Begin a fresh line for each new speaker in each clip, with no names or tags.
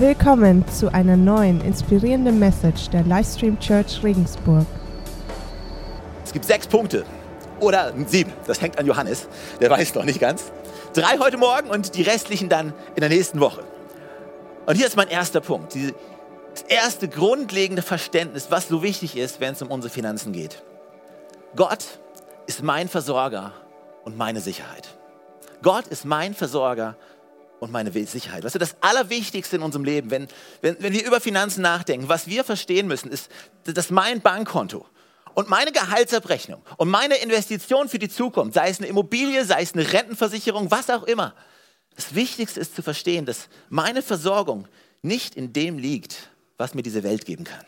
Willkommen zu einer neuen inspirierenden Message der Livestream Church Regensburg.
Es gibt sechs Punkte oder sieben. Das hängt an Johannes, der weiß noch nicht ganz. Drei heute Morgen und die restlichen dann in der nächsten Woche. Und hier ist mein erster Punkt. Das erste grundlegende Verständnis, was so wichtig ist, wenn es um unsere Finanzen geht. Gott ist mein Versorger und meine Sicherheit. Gott ist mein Versorger und meine Sicherheit. Was ist das Allerwichtigste in unserem Leben, wenn, wenn, wenn wir über Finanzen nachdenken, was wir verstehen müssen, ist, dass mein Bankkonto und meine Gehaltsabrechnung und meine Investition für die Zukunft, sei es eine Immobilie, sei es eine Rentenversicherung, was auch immer, das Wichtigste ist zu verstehen, dass meine Versorgung nicht in dem liegt, was mir diese Welt geben kann,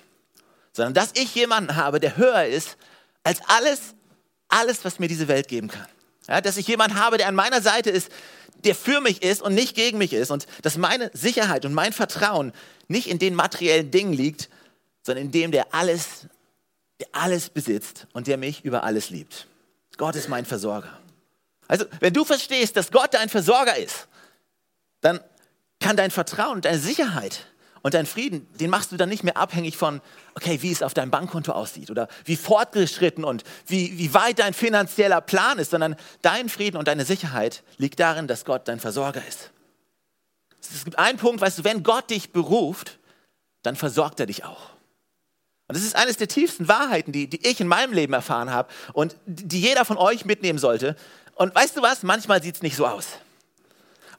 sondern dass ich jemanden habe, der höher ist als alles, alles, was mir diese Welt geben kann. Ja, dass ich jemanden habe, der an meiner Seite ist, der für mich ist und nicht gegen mich ist. Und dass meine Sicherheit und mein Vertrauen nicht in den materiellen Dingen liegt, sondern in dem, der alles, der alles besitzt und der mich über alles liebt. Gott ist mein Versorger. Also, wenn du verstehst, dass Gott dein Versorger ist, dann kann dein Vertrauen und deine Sicherheit und dein Frieden, den machst du dann nicht mehr abhängig von, okay, wie es auf deinem Bankkonto aussieht oder wie fortgeschritten und wie, wie weit dein finanzieller Plan ist, sondern dein Frieden und deine Sicherheit liegt darin, dass Gott dein Versorger ist. Es gibt einen Punkt, weißt du, wenn Gott dich beruft, dann versorgt er dich auch. Und das ist eines der tiefsten Wahrheiten, die, die ich in meinem Leben erfahren habe und die jeder von euch mitnehmen sollte. Und weißt du was? Manchmal sieht es nicht so aus.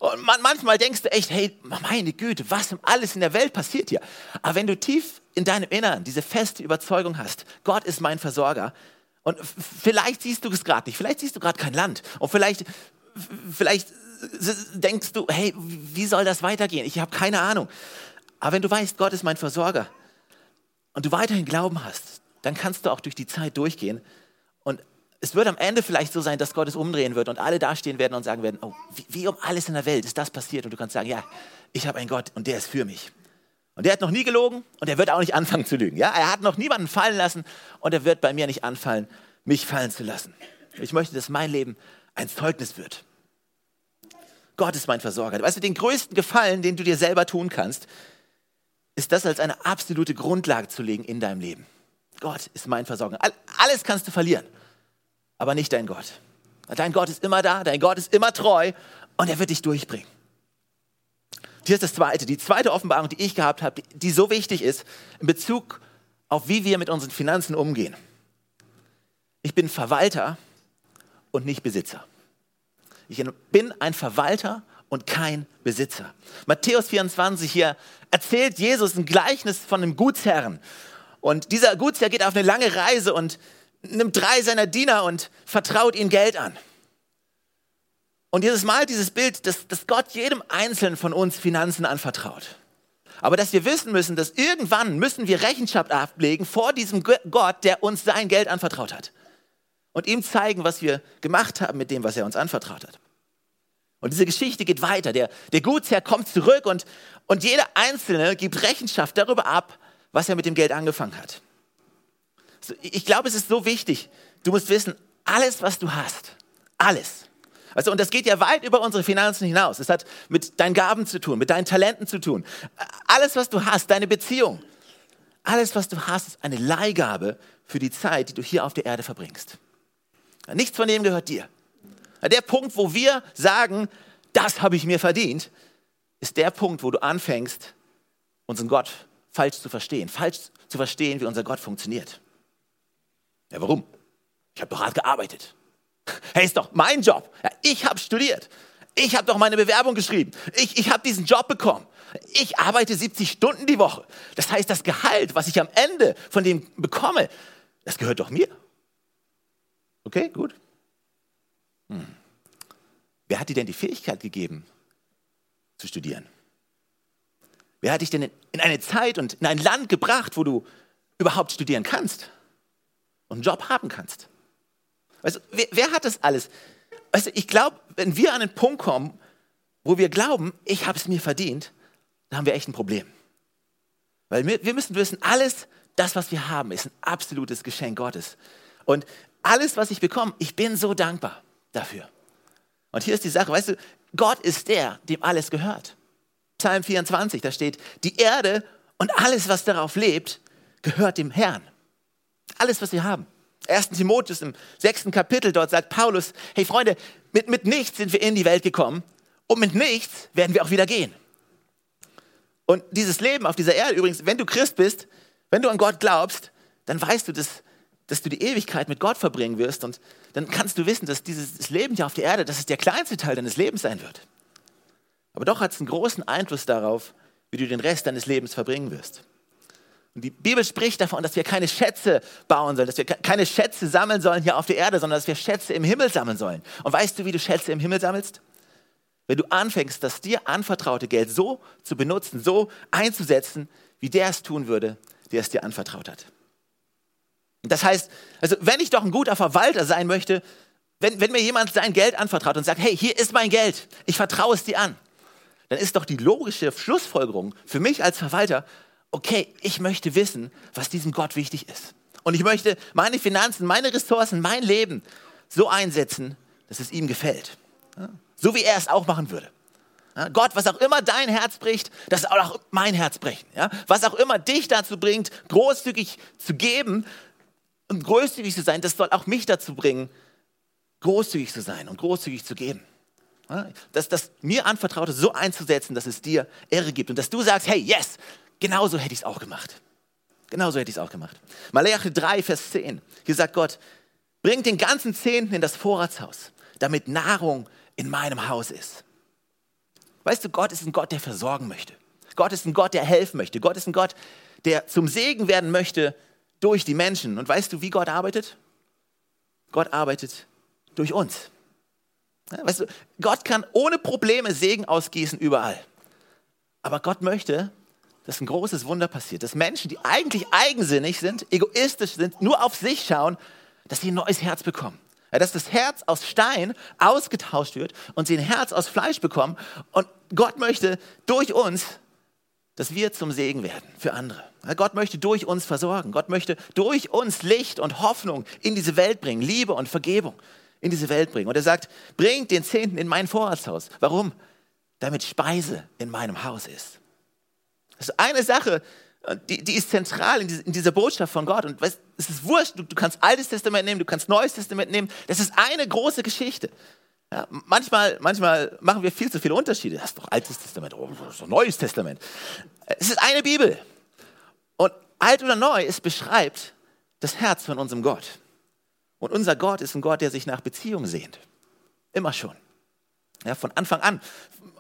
Und man, manchmal denkst du echt, hey, meine Güte, was alles in der Welt passiert hier? Aber wenn du tief in deinem Inneren diese feste Überzeugung hast, Gott ist mein Versorger, und vielleicht siehst du es gerade nicht, vielleicht siehst du gerade kein Land, und vielleicht, vielleicht denkst du, hey, wie soll das weitergehen? Ich habe keine Ahnung. Aber wenn du weißt, Gott ist mein Versorger und du weiterhin Glauben hast, dann kannst du auch durch die Zeit durchgehen und es wird am Ende vielleicht so sein, dass Gott es umdrehen wird und alle dastehen werden und sagen werden, oh, wie, wie um alles in der Welt ist das passiert? Und du kannst sagen, ja, ich habe einen Gott und der ist für mich. Und der hat noch nie gelogen und er wird auch nicht anfangen zu lügen. Ja? Er hat noch niemanden fallen lassen und er wird bei mir nicht anfallen, mich fallen zu lassen. Ich möchte, dass mein Leben ein Zeugnis wird. Gott ist mein Versorger. Weißt du, den größten Gefallen, den du dir selber tun kannst, ist das als eine absolute Grundlage zu legen in deinem Leben. Gott ist mein Versorger. Alles kannst du verlieren aber nicht dein Gott. Dein Gott ist immer da, dein Gott ist immer treu und er wird dich durchbringen. Hier ist das zweite, die zweite Offenbarung, die ich gehabt habe, die, so wichtig ist in Bezug auf wie wir mit unseren Finanzen umgehen. Ich bin Verwalter und nicht Besitzer. Ich bin ein Verwalter und kein Besitzer. Matthäus 24 hier erzählt Jesus ein Gleichnis von einem Gutsherrn. Und dieser Gutsherr geht auf eine lange Reise und nimmt drei seiner Diener und vertraut ihnen Geld an. Und dieses Mal dieses Bild, dass, dass Gott jedem Einzelnen von uns Finanzen anvertraut. Aber dass wir wissen müssen, dass irgendwann müssen wir Rechenschaft ablegen vor diesem Gott, der uns sein Geld anvertraut hat. Und ihm zeigen, was wir gemacht haben mit dem, was er uns anvertraut hat. Und diese Geschichte geht weiter. Der, der Gutsherr kommt zurück und, und jeder Einzelne gibt Rechenschaft darüber ab, was er mit dem Geld angefangen hat ich glaube, es ist so wichtig. Du musst wissen, alles, was du hast, alles. Also, und das geht ja weit über unsere Finanzen hinaus. Es hat mit deinen Gaben zu tun, mit deinen Talenten zu tun. Alles, was du hast, deine Beziehung, alles, was du hast, ist eine Leihgabe für die Zeit, die du hier auf der Erde verbringst. Nichts von dem gehört dir. Der Punkt, wo wir sagen, das habe ich mir verdient, ist der Punkt, wo du anfängst, unseren Gott falsch zu verstehen, falsch zu verstehen, wie unser Gott funktioniert. Ja, warum? Ich habe doch hart gearbeitet. Hey, ist doch mein Job. Ja, ich habe studiert. Ich habe doch meine Bewerbung geschrieben. Ich, ich habe diesen Job bekommen. Ich arbeite 70 Stunden die Woche. Das heißt, das Gehalt, was ich am Ende von dem bekomme, das gehört doch mir. Okay, gut. Hm. Wer hat dir denn die Fähigkeit gegeben, zu studieren? Wer hat dich denn in eine Zeit und in ein Land gebracht, wo du überhaupt studieren kannst? Und einen Job haben kannst. Weißt du, wer, wer hat das alles? Weißt du, ich glaube, wenn wir an einen Punkt kommen, wo wir glauben, ich habe es mir verdient, dann haben wir echt ein Problem. Weil wir, wir müssen wissen, alles das, was wir haben, ist ein absolutes Geschenk Gottes. Und alles, was ich bekomme, ich bin so dankbar dafür. Und hier ist die Sache, weißt du, Gott ist der, dem alles gehört. Psalm 24, da steht, die Erde und alles, was darauf lebt, gehört dem Herrn. Alles, was wir haben. 1. Timotheus im sechsten Kapitel, dort sagt Paulus, hey Freunde, mit, mit nichts sind wir in die Welt gekommen und mit nichts werden wir auch wieder gehen. Und dieses Leben auf dieser Erde übrigens, wenn du Christ bist, wenn du an Gott glaubst, dann weißt du, dass, dass du die Ewigkeit mit Gott verbringen wirst und dann kannst du wissen, dass dieses Leben hier auf der Erde, dass es der kleinste Teil deines Lebens sein wird. Aber doch hat es einen großen Einfluss darauf, wie du den Rest deines Lebens verbringen wirst. Und die Bibel spricht davon, dass wir keine Schätze bauen sollen, dass wir keine Schätze sammeln sollen hier auf der Erde, sondern dass wir Schätze im Himmel sammeln sollen. Und weißt du, wie du Schätze im Himmel sammelst? Wenn du anfängst, das dir anvertraute Geld so zu benutzen, so einzusetzen, wie der es tun würde, der es dir anvertraut hat. Und das heißt, also wenn ich doch ein guter Verwalter sein möchte, wenn, wenn mir jemand sein Geld anvertraut und sagt, hey, hier ist mein Geld, ich vertraue es dir an, dann ist doch die logische Schlussfolgerung für mich als Verwalter, okay, ich möchte wissen, was diesem Gott wichtig ist. Und ich möchte meine Finanzen, meine Ressourcen, mein Leben so einsetzen, dass es ihm gefällt. So wie er es auch machen würde. Gott, was auch immer dein Herz bricht, das soll auch mein Herz brechen. Was auch immer dich dazu bringt, großzügig zu geben und großzügig zu sein, das soll auch mich dazu bringen, großzügig zu sein und großzügig zu geben. Das, das mir anvertraute so einzusetzen, dass es dir Ehre gibt und dass du sagst, hey, yes, Genauso hätte ich es auch gemacht. Genauso hätte ich es auch gemacht. Malachi 3, Vers 10. Hier sagt Gott, bringt den ganzen Zehnten in das Vorratshaus, damit Nahrung in meinem Haus ist. Weißt du, Gott ist ein Gott, der versorgen möchte. Gott ist ein Gott, der helfen möchte. Gott ist ein Gott, der zum Segen werden möchte durch die Menschen. Und weißt du, wie Gott arbeitet? Gott arbeitet durch uns. Weißt du, Gott kann ohne Probleme Segen ausgießen überall. Aber Gott möchte, dass ein großes Wunder passiert, dass Menschen, die eigentlich eigensinnig sind, egoistisch sind, nur auf sich schauen, dass sie ein neues Herz bekommen. Ja, dass das Herz aus Stein ausgetauscht wird und sie ein Herz aus Fleisch bekommen. Und Gott möchte durch uns, dass wir zum Segen werden für andere. Ja, Gott möchte durch uns versorgen. Gott möchte durch uns Licht und Hoffnung in diese Welt bringen, Liebe und Vergebung in diese Welt bringen. Und er sagt, bringt den Zehnten in mein Vorratshaus. Warum? Damit Speise in meinem Haus ist. Das ist eine Sache, äh, die, die ist zentral in, diese, in, dieser Botschaft von Gott. Und weißt, es ist wurscht, du, du, kannst Altes Testament nehmen, du kannst Neues Testament nehmen. Das ist eine große Geschichte. Ja, manchmal, manchmal machen wir viel zu viele Unterschiede. Das ist doch Altes Testament, oh, das ist doch Neues Testament. Es ist eine Bibel. Und alt oder neu, es beschreibt das Herz von unserem Gott. Und unser Gott ist ein Gott, der sich nach Beziehung sehnt. Immer schon. Ja, von Anfang an.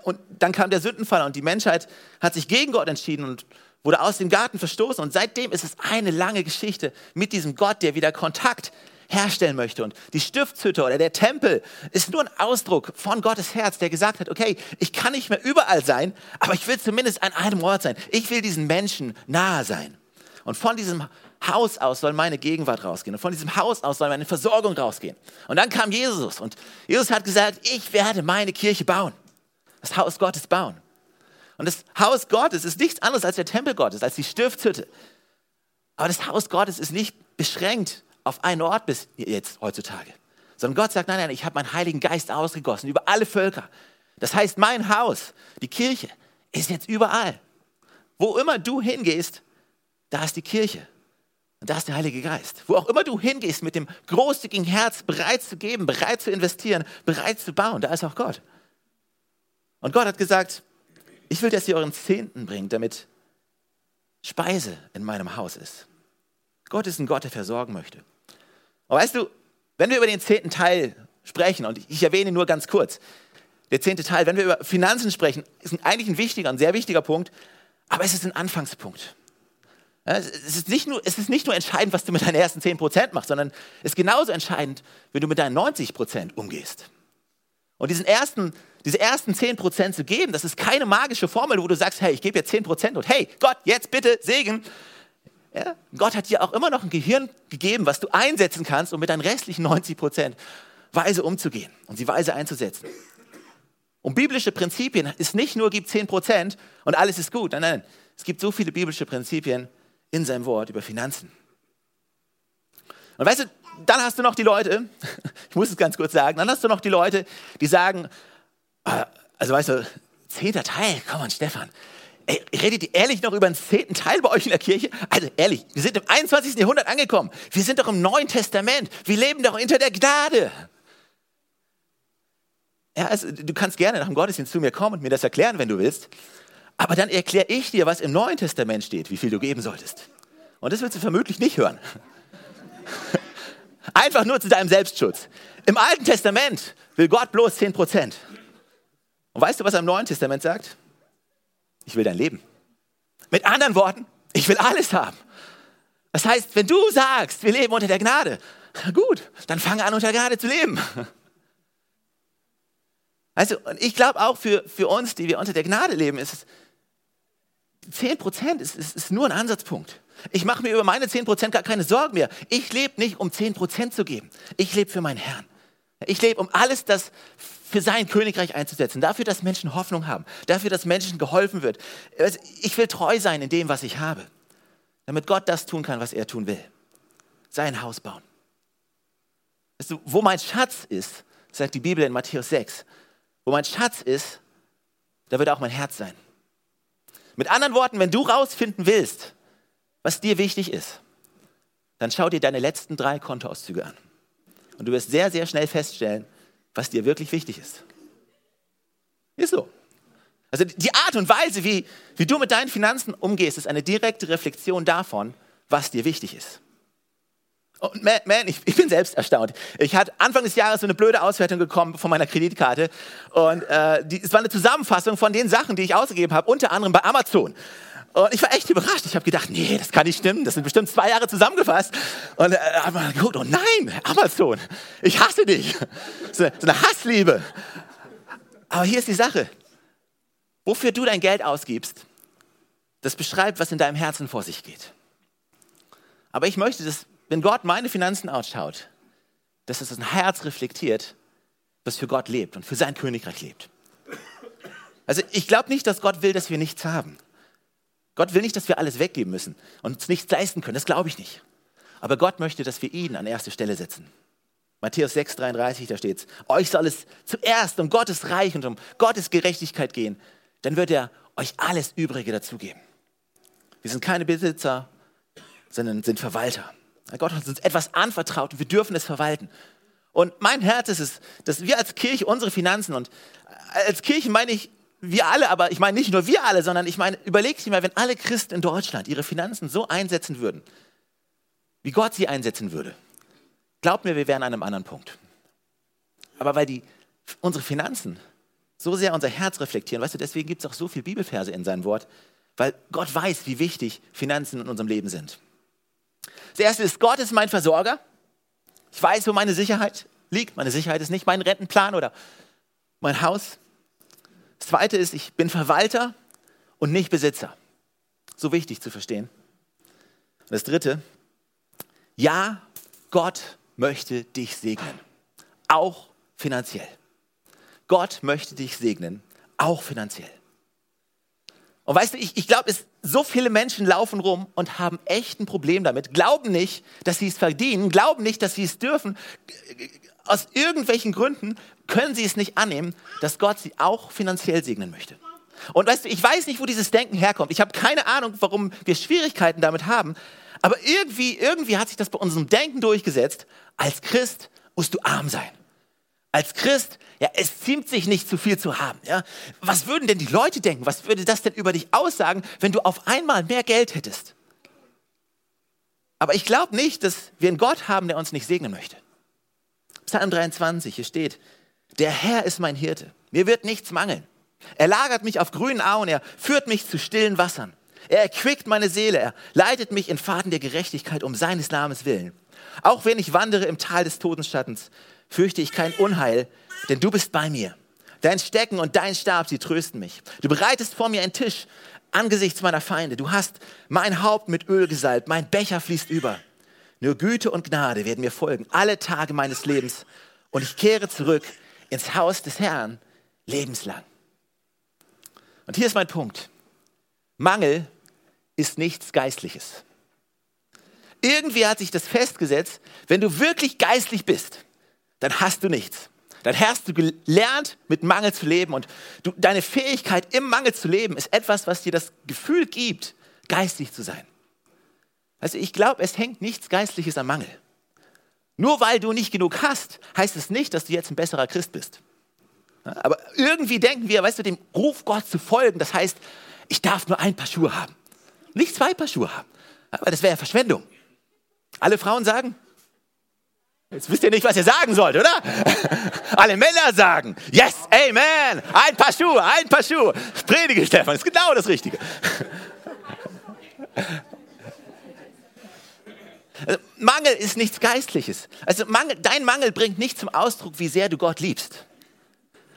Und dann kam der Sündenfall und die Menschheit hat sich gegen Gott entschieden und wurde aus dem Garten verstoßen. Und seitdem ist es eine lange Geschichte mit diesem Gott, der wieder Kontakt herstellen möchte. Und die Stiftshütte oder der Tempel ist nur ein Ausdruck von Gottes Herz, der gesagt hat, okay, ich kann nicht mehr überall sein, aber ich will zumindest an einem Ort sein. Ich will diesen Menschen nahe sein. Und von diesem Haus aus soll meine Gegenwart rausgehen. Und von diesem Haus aus soll meine Versorgung rausgehen. Und dann kam Jesus und Jesus hat gesagt, ich werde meine Kirche bauen das Haus Gottes bauen. Und das Haus Gottes ist nichts anderes als der Tempel Gottes, als die Stiftshütte. Aber das Haus Gottes ist nicht beschränkt auf einen Ort bis jetzt heutzutage, sondern Gott sagt, nein, nein, ich habe meinen Heiligen Geist ausgegossen über alle Völker. Das heißt, mein Haus, die Kirche, ist jetzt überall. Wo immer du hingehst, da ist die Kirche. Und da ist der Heilige Geist. Wo auch immer du hingehst mit dem großzügigen Herz, bereit zu geben, bereit zu investieren, bereit zu bauen, da ist auch Gott. Und Gott hat gesagt, ich will, dass ihr euren Zehnten bringt, damit Speise in meinem Haus ist. Gott ist ein Gott, der versorgen möchte. Und weißt du, wenn wir über den zehnten Teil sprechen, und ich erwähne nur ganz kurz, der zehnte Teil, wenn wir über Finanzen sprechen, ist eigentlich ein wichtiger, ein sehr wichtiger Punkt, aber es ist ein Anfangspunkt. Es ist, nicht nur, es ist nicht nur entscheidend, was du mit deinen ersten 10% machst, sondern es ist genauso entscheidend, wie du mit deinen 90% umgehst. Und diesen ersten diese ersten 10% zu geben, das ist keine magische Formel, wo du sagst, hey, ich gebe jetzt 10% und hey, Gott, jetzt bitte Segen. Ja? Gott hat dir auch immer noch ein Gehirn gegeben, was du einsetzen kannst, um mit deinen restlichen 90% weise umzugehen und sie weise einzusetzen. Und biblische Prinzipien ist nicht nur, gib 10% und alles ist gut. Nein, nein, es gibt so viele biblische Prinzipien in seinem Wort über Finanzen. Und weißt du, dann hast du noch die Leute, ich muss es ganz kurz sagen, dann hast du noch die Leute, die sagen, also weißt du, zehnter Teil, komm on, Stefan. Ey, redet ihr ehrlich noch über einen zehnten Teil bei euch in der Kirche? Also ehrlich, wir sind im 21. Jahrhundert angekommen. Wir sind doch im Neuen Testament. Wir leben doch unter der Gnade. Ja, also, du kannst gerne nach dem Gottesdienst zu mir kommen und mir das erklären, wenn du willst. Aber dann erkläre ich dir, was im Neuen Testament steht, wie viel du geben solltest. Und das willst du vermutlich nicht hören. Einfach nur zu deinem Selbstschutz. Im Alten Testament will Gott bloß 10 Prozent. Und weißt du, was er im Neuen Testament sagt? Ich will dein Leben. Mit anderen Worten, ich will alles haben. Das heißt, wenn du sagst, wir leben unter der Gnade, gut, dann fange an, unter der Gnade zu leben. Also, ich glaube auch für, für uns, die wir unter der Gnade leben, ist es 10 Prozent ist, ist, ist nur ein Ansatzpunkt. Ich mache mir über meine 10 Prozent gar keine Sorgen mehr. Ich lebe nicht, um 10 Prozent zu geben. Ich lebe für meinen Herrn. Ich lebe, um alles das für sein Königreich einzusetzen. Dafür, dass Menschen Hoffnung haben. Dafür, dass Menschen geholfen wird. Also, ich will treu sein in dem, was ich habe. Damit Gott das tun kann, was er tun will. Sein Haus bauen. Weißt du, wo mein Schatz ist, sagt die Bibel in Matthäus 6, wo mein Schatz ist, da wird auch mein Herz sein. Mit anderen Worten, wenn du rausfinden willst, was dir wichtig ist, dann schau dir deine letzten drei Kontoauszüge an. Und du wirst sehr, sehr schnell feststellen, was dir wirklich wichtig ist. Ist so. Also die Art und Weise, wie, wie du mit deinen Finanzen umgehst, ist eine direkte Reflexion davon, was dir wichtig ist. Und man, man ich, ich, bin selbst erstaunt. Ich hatte Anfang des Jahres so eine blöde Auswertung bekommen von meiner Kreditkarte. Und äh, die, es war eine Zusammenfassung von den Sachen, die ich ausgegeben habe, unter anderem bei Amazon. Und ich war echt überrascht. Ich habe gedacht, nee, das kann nicht stimmen. Das sind bestimmt zwei Jahre zusammengefasst. Und äh, habe mal geguckt, oh nein, Amazon, ich hasse dich. So, so eine Hassliebe. Aber hier ist die Sache. Wofür du dein Geld ausgibst, das beschreibt, was in deinem Herzen vor sich geht. Aber ich möchte, dass, wenn Gott meine Finanzen ausschaut, dass es ein Herz reflektiert, das für Gott lebt und für sein Königreich lebt. Also ich glaube nicht, dass Gott will, dass wir nichts haben. Gott will nicht, dass wir alles weggeben müssen und uns nichts leisten können. Das glaube ich nicht. Aber Gott möchte, dass wir ihn an erste Stelle setzen. Matthäus 6,33, da steht es: Euch soll es zuerst um Gottes Reich und um Gottes Gerechtigkeit gehen. Dann wird er euch alles Übrige dazugeben. Wir sind keine Besitzer, sondern sind Verwalter. Gott hat uns etwas anvertraut und wir dürfen es verwalten. Und mein Herz ist es, dass wir als Kirche unsere Finanzen und als Kirche meine ich wir alle, aber ich meine nicht nur wir alle, sondern ich meine, überlegt dir mal, wenn alle Christen in Deutschland ihre Finanzen so einsetzen würden, wie Gott sie einsetzen würde. Glaubt mir, wir wären an einem anderen Punkt. Aber weil die, unsere Finanzen so sehr unser Herz reflektieren, weißt du, deswegen gibt es auch so viele Bibelverse in seinem Wort, weil Gott weiß, wie wichtig Finanzen in unserem Leben sind. Das erste ist, Gott ist mein Versorger. Ich weiß, wo meine Sicherheit liegt. Meine Sicherheit ist nicht mein Rentenplan oder mein Haus. Das zweite ist, ich bin Verwalter und nicht Besitzer. So wichtig zu verstehen. Und das dritte, ja, Gott möchte dich segnen. Auch finanziell. Gott möchte dich segnen, auch finanziell. Und weißt du, ich, ich glaube, so viele Menschen laufen rum und haben echt ein Problem damit, glauben nicht, dass sie es verdienen, glauben nicht, dass sie es dürfen, aus irgendwelchen Gründen können sie es nicht annehmen, dass Gott sie auch finanziell segnen möchte. Und weißt du, ich weiß nicht, wo dieses Denken herkommt. Ich habe keine Ahnung, warum wir Schwierigkeiten damit haben. Aber irgendwie, irgendwie hat sich das bei unserem Denken durchgesetzt. Als Christ musst du arm sein. Als Christ, ja, es ziemt sich nicht zu viel zu haben. Ja. Was würden denn die Leute denken? Was würde das denn über dich aussagen, wenn du auf einmal mehr Geld hättest? Aber ich glaube nicht, dass wir einen Gott haben, der uns nicht segnen möchte. Psalm 23, hier steht, der Herr ist mein Hirte, mir wird nichts mangeln. Er lagert mich auf grünen Auen, er führt mich zu stillen Wassern. Er erquickt meine Seele, er leitet mich in Faden der Gerechtigkeit um seines Namens willen. Auch wenn ich wandere im Tal des Todenschattens, fürchte ich kein Unheil, denn du bist bei mir. Dein Stecken und dein Stab, sie trösten mich. Du bereitest vor mir einen Tisch angesichts meiner Feinde. Du hast mein Haupt mit Öl gesalbt, mein Becher fließt über. Nur Güte und Gnade werden mir folgen, alle Tage meines Lebens. Und ich kehre zurück ins Haus des Herrn lebenslang. Und hier ist mein Punkt. Mangel ist nichts Geistliches. Irgendwie hat sich das festgesetzt, wenn du wirklich geistlich bist, dann hast du nichts. dann hast du gelernt, mit Mangel zu leben. Und du, deine Fähigkeit, im Mangel zu leben, ist etwas, was dir das Gefühl gibt, geistlich zu sein. Also ich glaube, es hängt nichts Geistliches am Mangel. Nur weil du nicht genug hast, heißt es nicht, dass du jetzt ein besserer Christ bist. Aber irgendwie denken wir, weißt du, dem Ruf Gott zu folgen, das heißt, ich darf nur ein Paar Schuhe haben. Nicht zwei Paar Schuhe haben. Aber das wäre ja Verschwendung. Alle Frauen sagen, Jetzt wisst ihr nicht, was ihr sagen sollt, oder? Alle Männer sagen, yes, amen, ein paar Schuhe, ein paar Schuhe. Predige, Stefan, ist genau das Richtige. Also, Mangel ist nichts Geistliches. Also Mangel, dein Mangel bringt nicht zum Ausdruck, wie sehr du Gott liebst.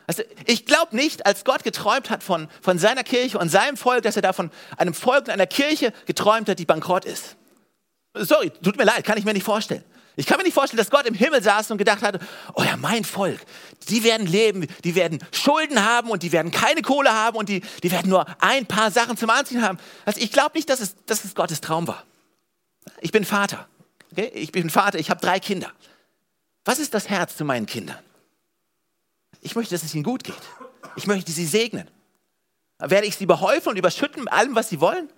Also ich glaube nicht, als Gott geträumt hat von, von seiner Kirche und seinem Volk, dass er da von einem Volk und einer Kirche geträumt hat, die bankrott ist. Sorry, tut mir leid, kann ich mir nicht vorstellen. Ich kann mir nicht vorstellen, dass Gott im Himmel saß und gedacht hat, oh ja, mein Volk, die werden leben, die werden Schulden haben und die werden keine Kohle haben und die, die werden nur ein paar Sachen zum Anziehen haben. Also ich glaube nicht, dass es, dass es Gottes Traum war. Ich bin Vater. Okay? Ich bin Vater, ich habe drei Kinder. Was ist das Herz zu meinen Kindern? Ich möchte, dass es ihnen gut geht. Ich möchte sie segnen. Werde ich sie behäufen und überschütten mit allem, was sie wollen?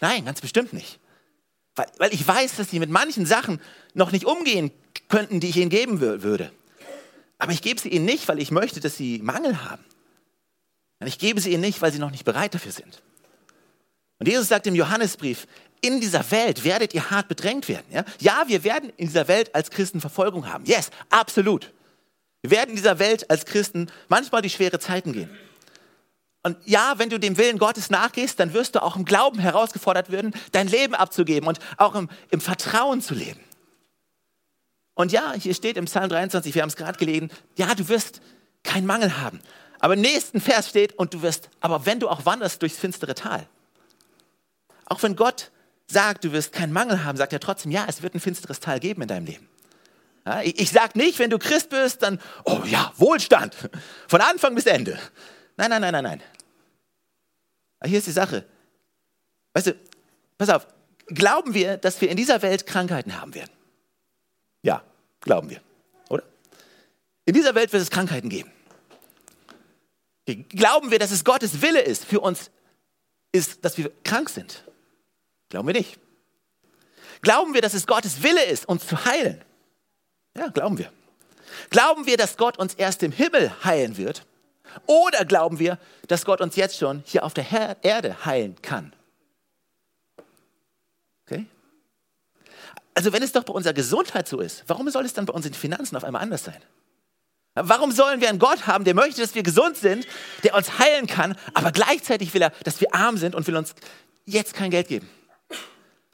Nein, ganz bestimmt nicht. Weil, weil ich weiß, dass sie mit manchen Sachen noch nicht umgehen könnten, die ich ihnen geben würde. Aber ich gebe sie ihnen nicht, weil ich möchte, dass sie Mangel haben. Und ich gebe sie ihnen nicht, weil sie noch nicht bereit dafür sind. Und Jesus sagt im Johannesbrief, in dieser Welt werdet ihr hart bedrängt werden. Ja? ja, wir werden in dieser Welt als Christen Verfolgung haben. Yes, absolut. Wir werden in dieser Welt als Christen manchmal die schwere Zeiten gehen. Und ja, wenn du dem Willen Gottes nachgehst, dann wirst du auch im Glauben herausgefordert werden, dein Leben abzugeben und auch im, im Vertrauen zu leben. Und ja, hier steht im Psalm 23, wir haben es gerade gelesen, ja, du wirst keinen Mangel haben. Aber im nächsten Vers steht, und du wirst, aber wenn du auch wanderst durchs finstere Tal, auch wenn Gott sagt, du wirst keinen Mangel haben, sagt er trotzdem, ja, es wird ein finsteres Tal geben in deinem Leben. Ja, ich ich sage nicht, wenn du Christ bist, dann, oh ja, Wohlstand, von Anfang bis Ende. Nein, nein, nein, nein, nein. Aber hier ist die Sache. Weißt du, pass auf, glauben wir, dass wir in dieser Welt Krankheiten haben werden? Ja, glauben wir, oder? In dieser Welt wird es Krankheiten geben. Glauben wir, dass es Gottes Wille ist für uns, ist, dass wir krank sind? Glauben wir nicht. Glauben wir, dass es Gottes Wille ist, uns zu heilen? Ja, glauben wir. Glauben wir, dass Gott uns erst im Himmel heilen wird? Oder glauben wir, dass Gott uns jetzt schon hier auf der Erde heilen kann? Okay? Also wenn es doch bei unserer Gesundheit so ist, warum soll es dann bei unseren Finanzen auf einmal anders sein? Warum sollen wir einen Gott haben, der möchte, dass wir gesund sind, der uns heilen kann, aber gleichzeitig will er, dass wir arm sind und will uns jetzt kein Geld geben?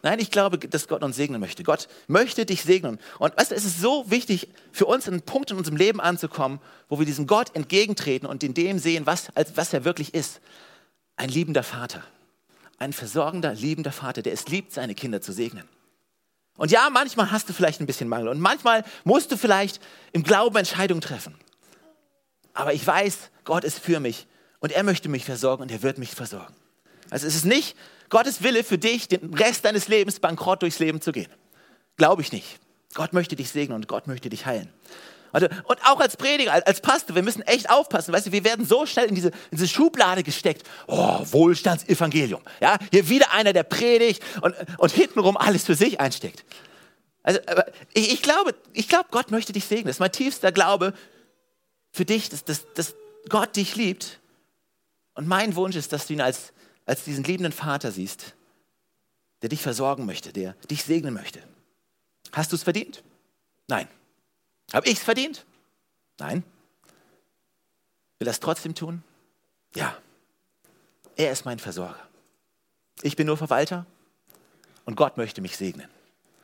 Nein, ich glaube, dass Gott uns segnen möchte. Gott möchte dich segnen. Und weißt du, es ist so wichtig für uns, einen Punkt in unserem Leben anzukommen, wo wir diesem Gott entgegentreten und in dem sehen, was, als, was er wirklich ist. Ein liebender Vater. Ein versorgender, liebender Vater, der es liebt, seine Kinder zu segnen. Und ja, manchmal hast du vielleicht ein bisschen Mangel und manchmal musst du vielleicht im Glauben Entscheidungen treffen. Aber ich weiß, Gott ist für mich und er möchte mich versorgen und er wird mich versorgen. Also es ist nicht Gottes Wille für dich, den Rest deines Lebens bankrott durchs Leben zu gehen. Glaube ich nicht. Gott möchte dich segnen und Gott möchte dich heilen. Und auch als Prediger, als Pastor, wir müssen echt aufpassen. Weißt du, wir werden so schnell in diese, in diese Schublade gesteckt. Oh, Wohlstandsevangelium. Ja, hier wieder einer, der predigt und, und hintenrum alles für sich einsteckt. Also, ich, ich, glaube, ich glaube, Gott möchte dich segnen. Das ist mein tiefster Glaube für dich, dass, dass, dass Gott dich liebt. Und mein Wunsch ist, dass du ihn als als diesen liebenden Vater siehst, der dich versorgen möchte, der dich segnen möchte. Hast du es verdient? Nein. Habe ich es verdient? Nein. Will er es trotzdem tun? Ja. Er ist mein Versorger. Ich bin nur Verwalter und Gott möchte mich segnen.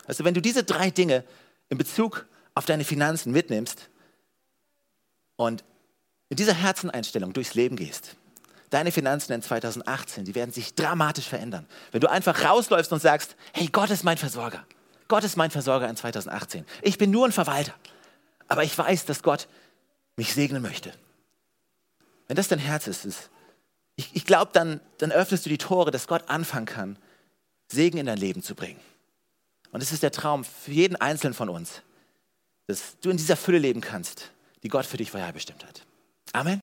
Also wenn du diese drei Dinge in Bezug auf deine Finanzen mitnimmst und in dieser Herzeneinstellung durchs Leben gehst, deine Finanzen in 2018, die werden sich dramatisch verändern. Wenn du einfach rausläufst und sagst, hey, Gott ist mein Versorger. Gott ist mein Versorger in 2018. Ich bin nur ein Verwalter. Aber ich weiß, dass Gott mich segnen möchte. Wenn das dein Herz ist, ist ich, ich glaube, dann, dann öffnest du die Tore, dass Gott anfangen kann, Segen in dein Leben zu bringen. Und es ist der Traum für jeden Einzelnen von uns, dass du in dieser Fülle leben kannst, die Gott für dich vorherbestimmt hat. Amen.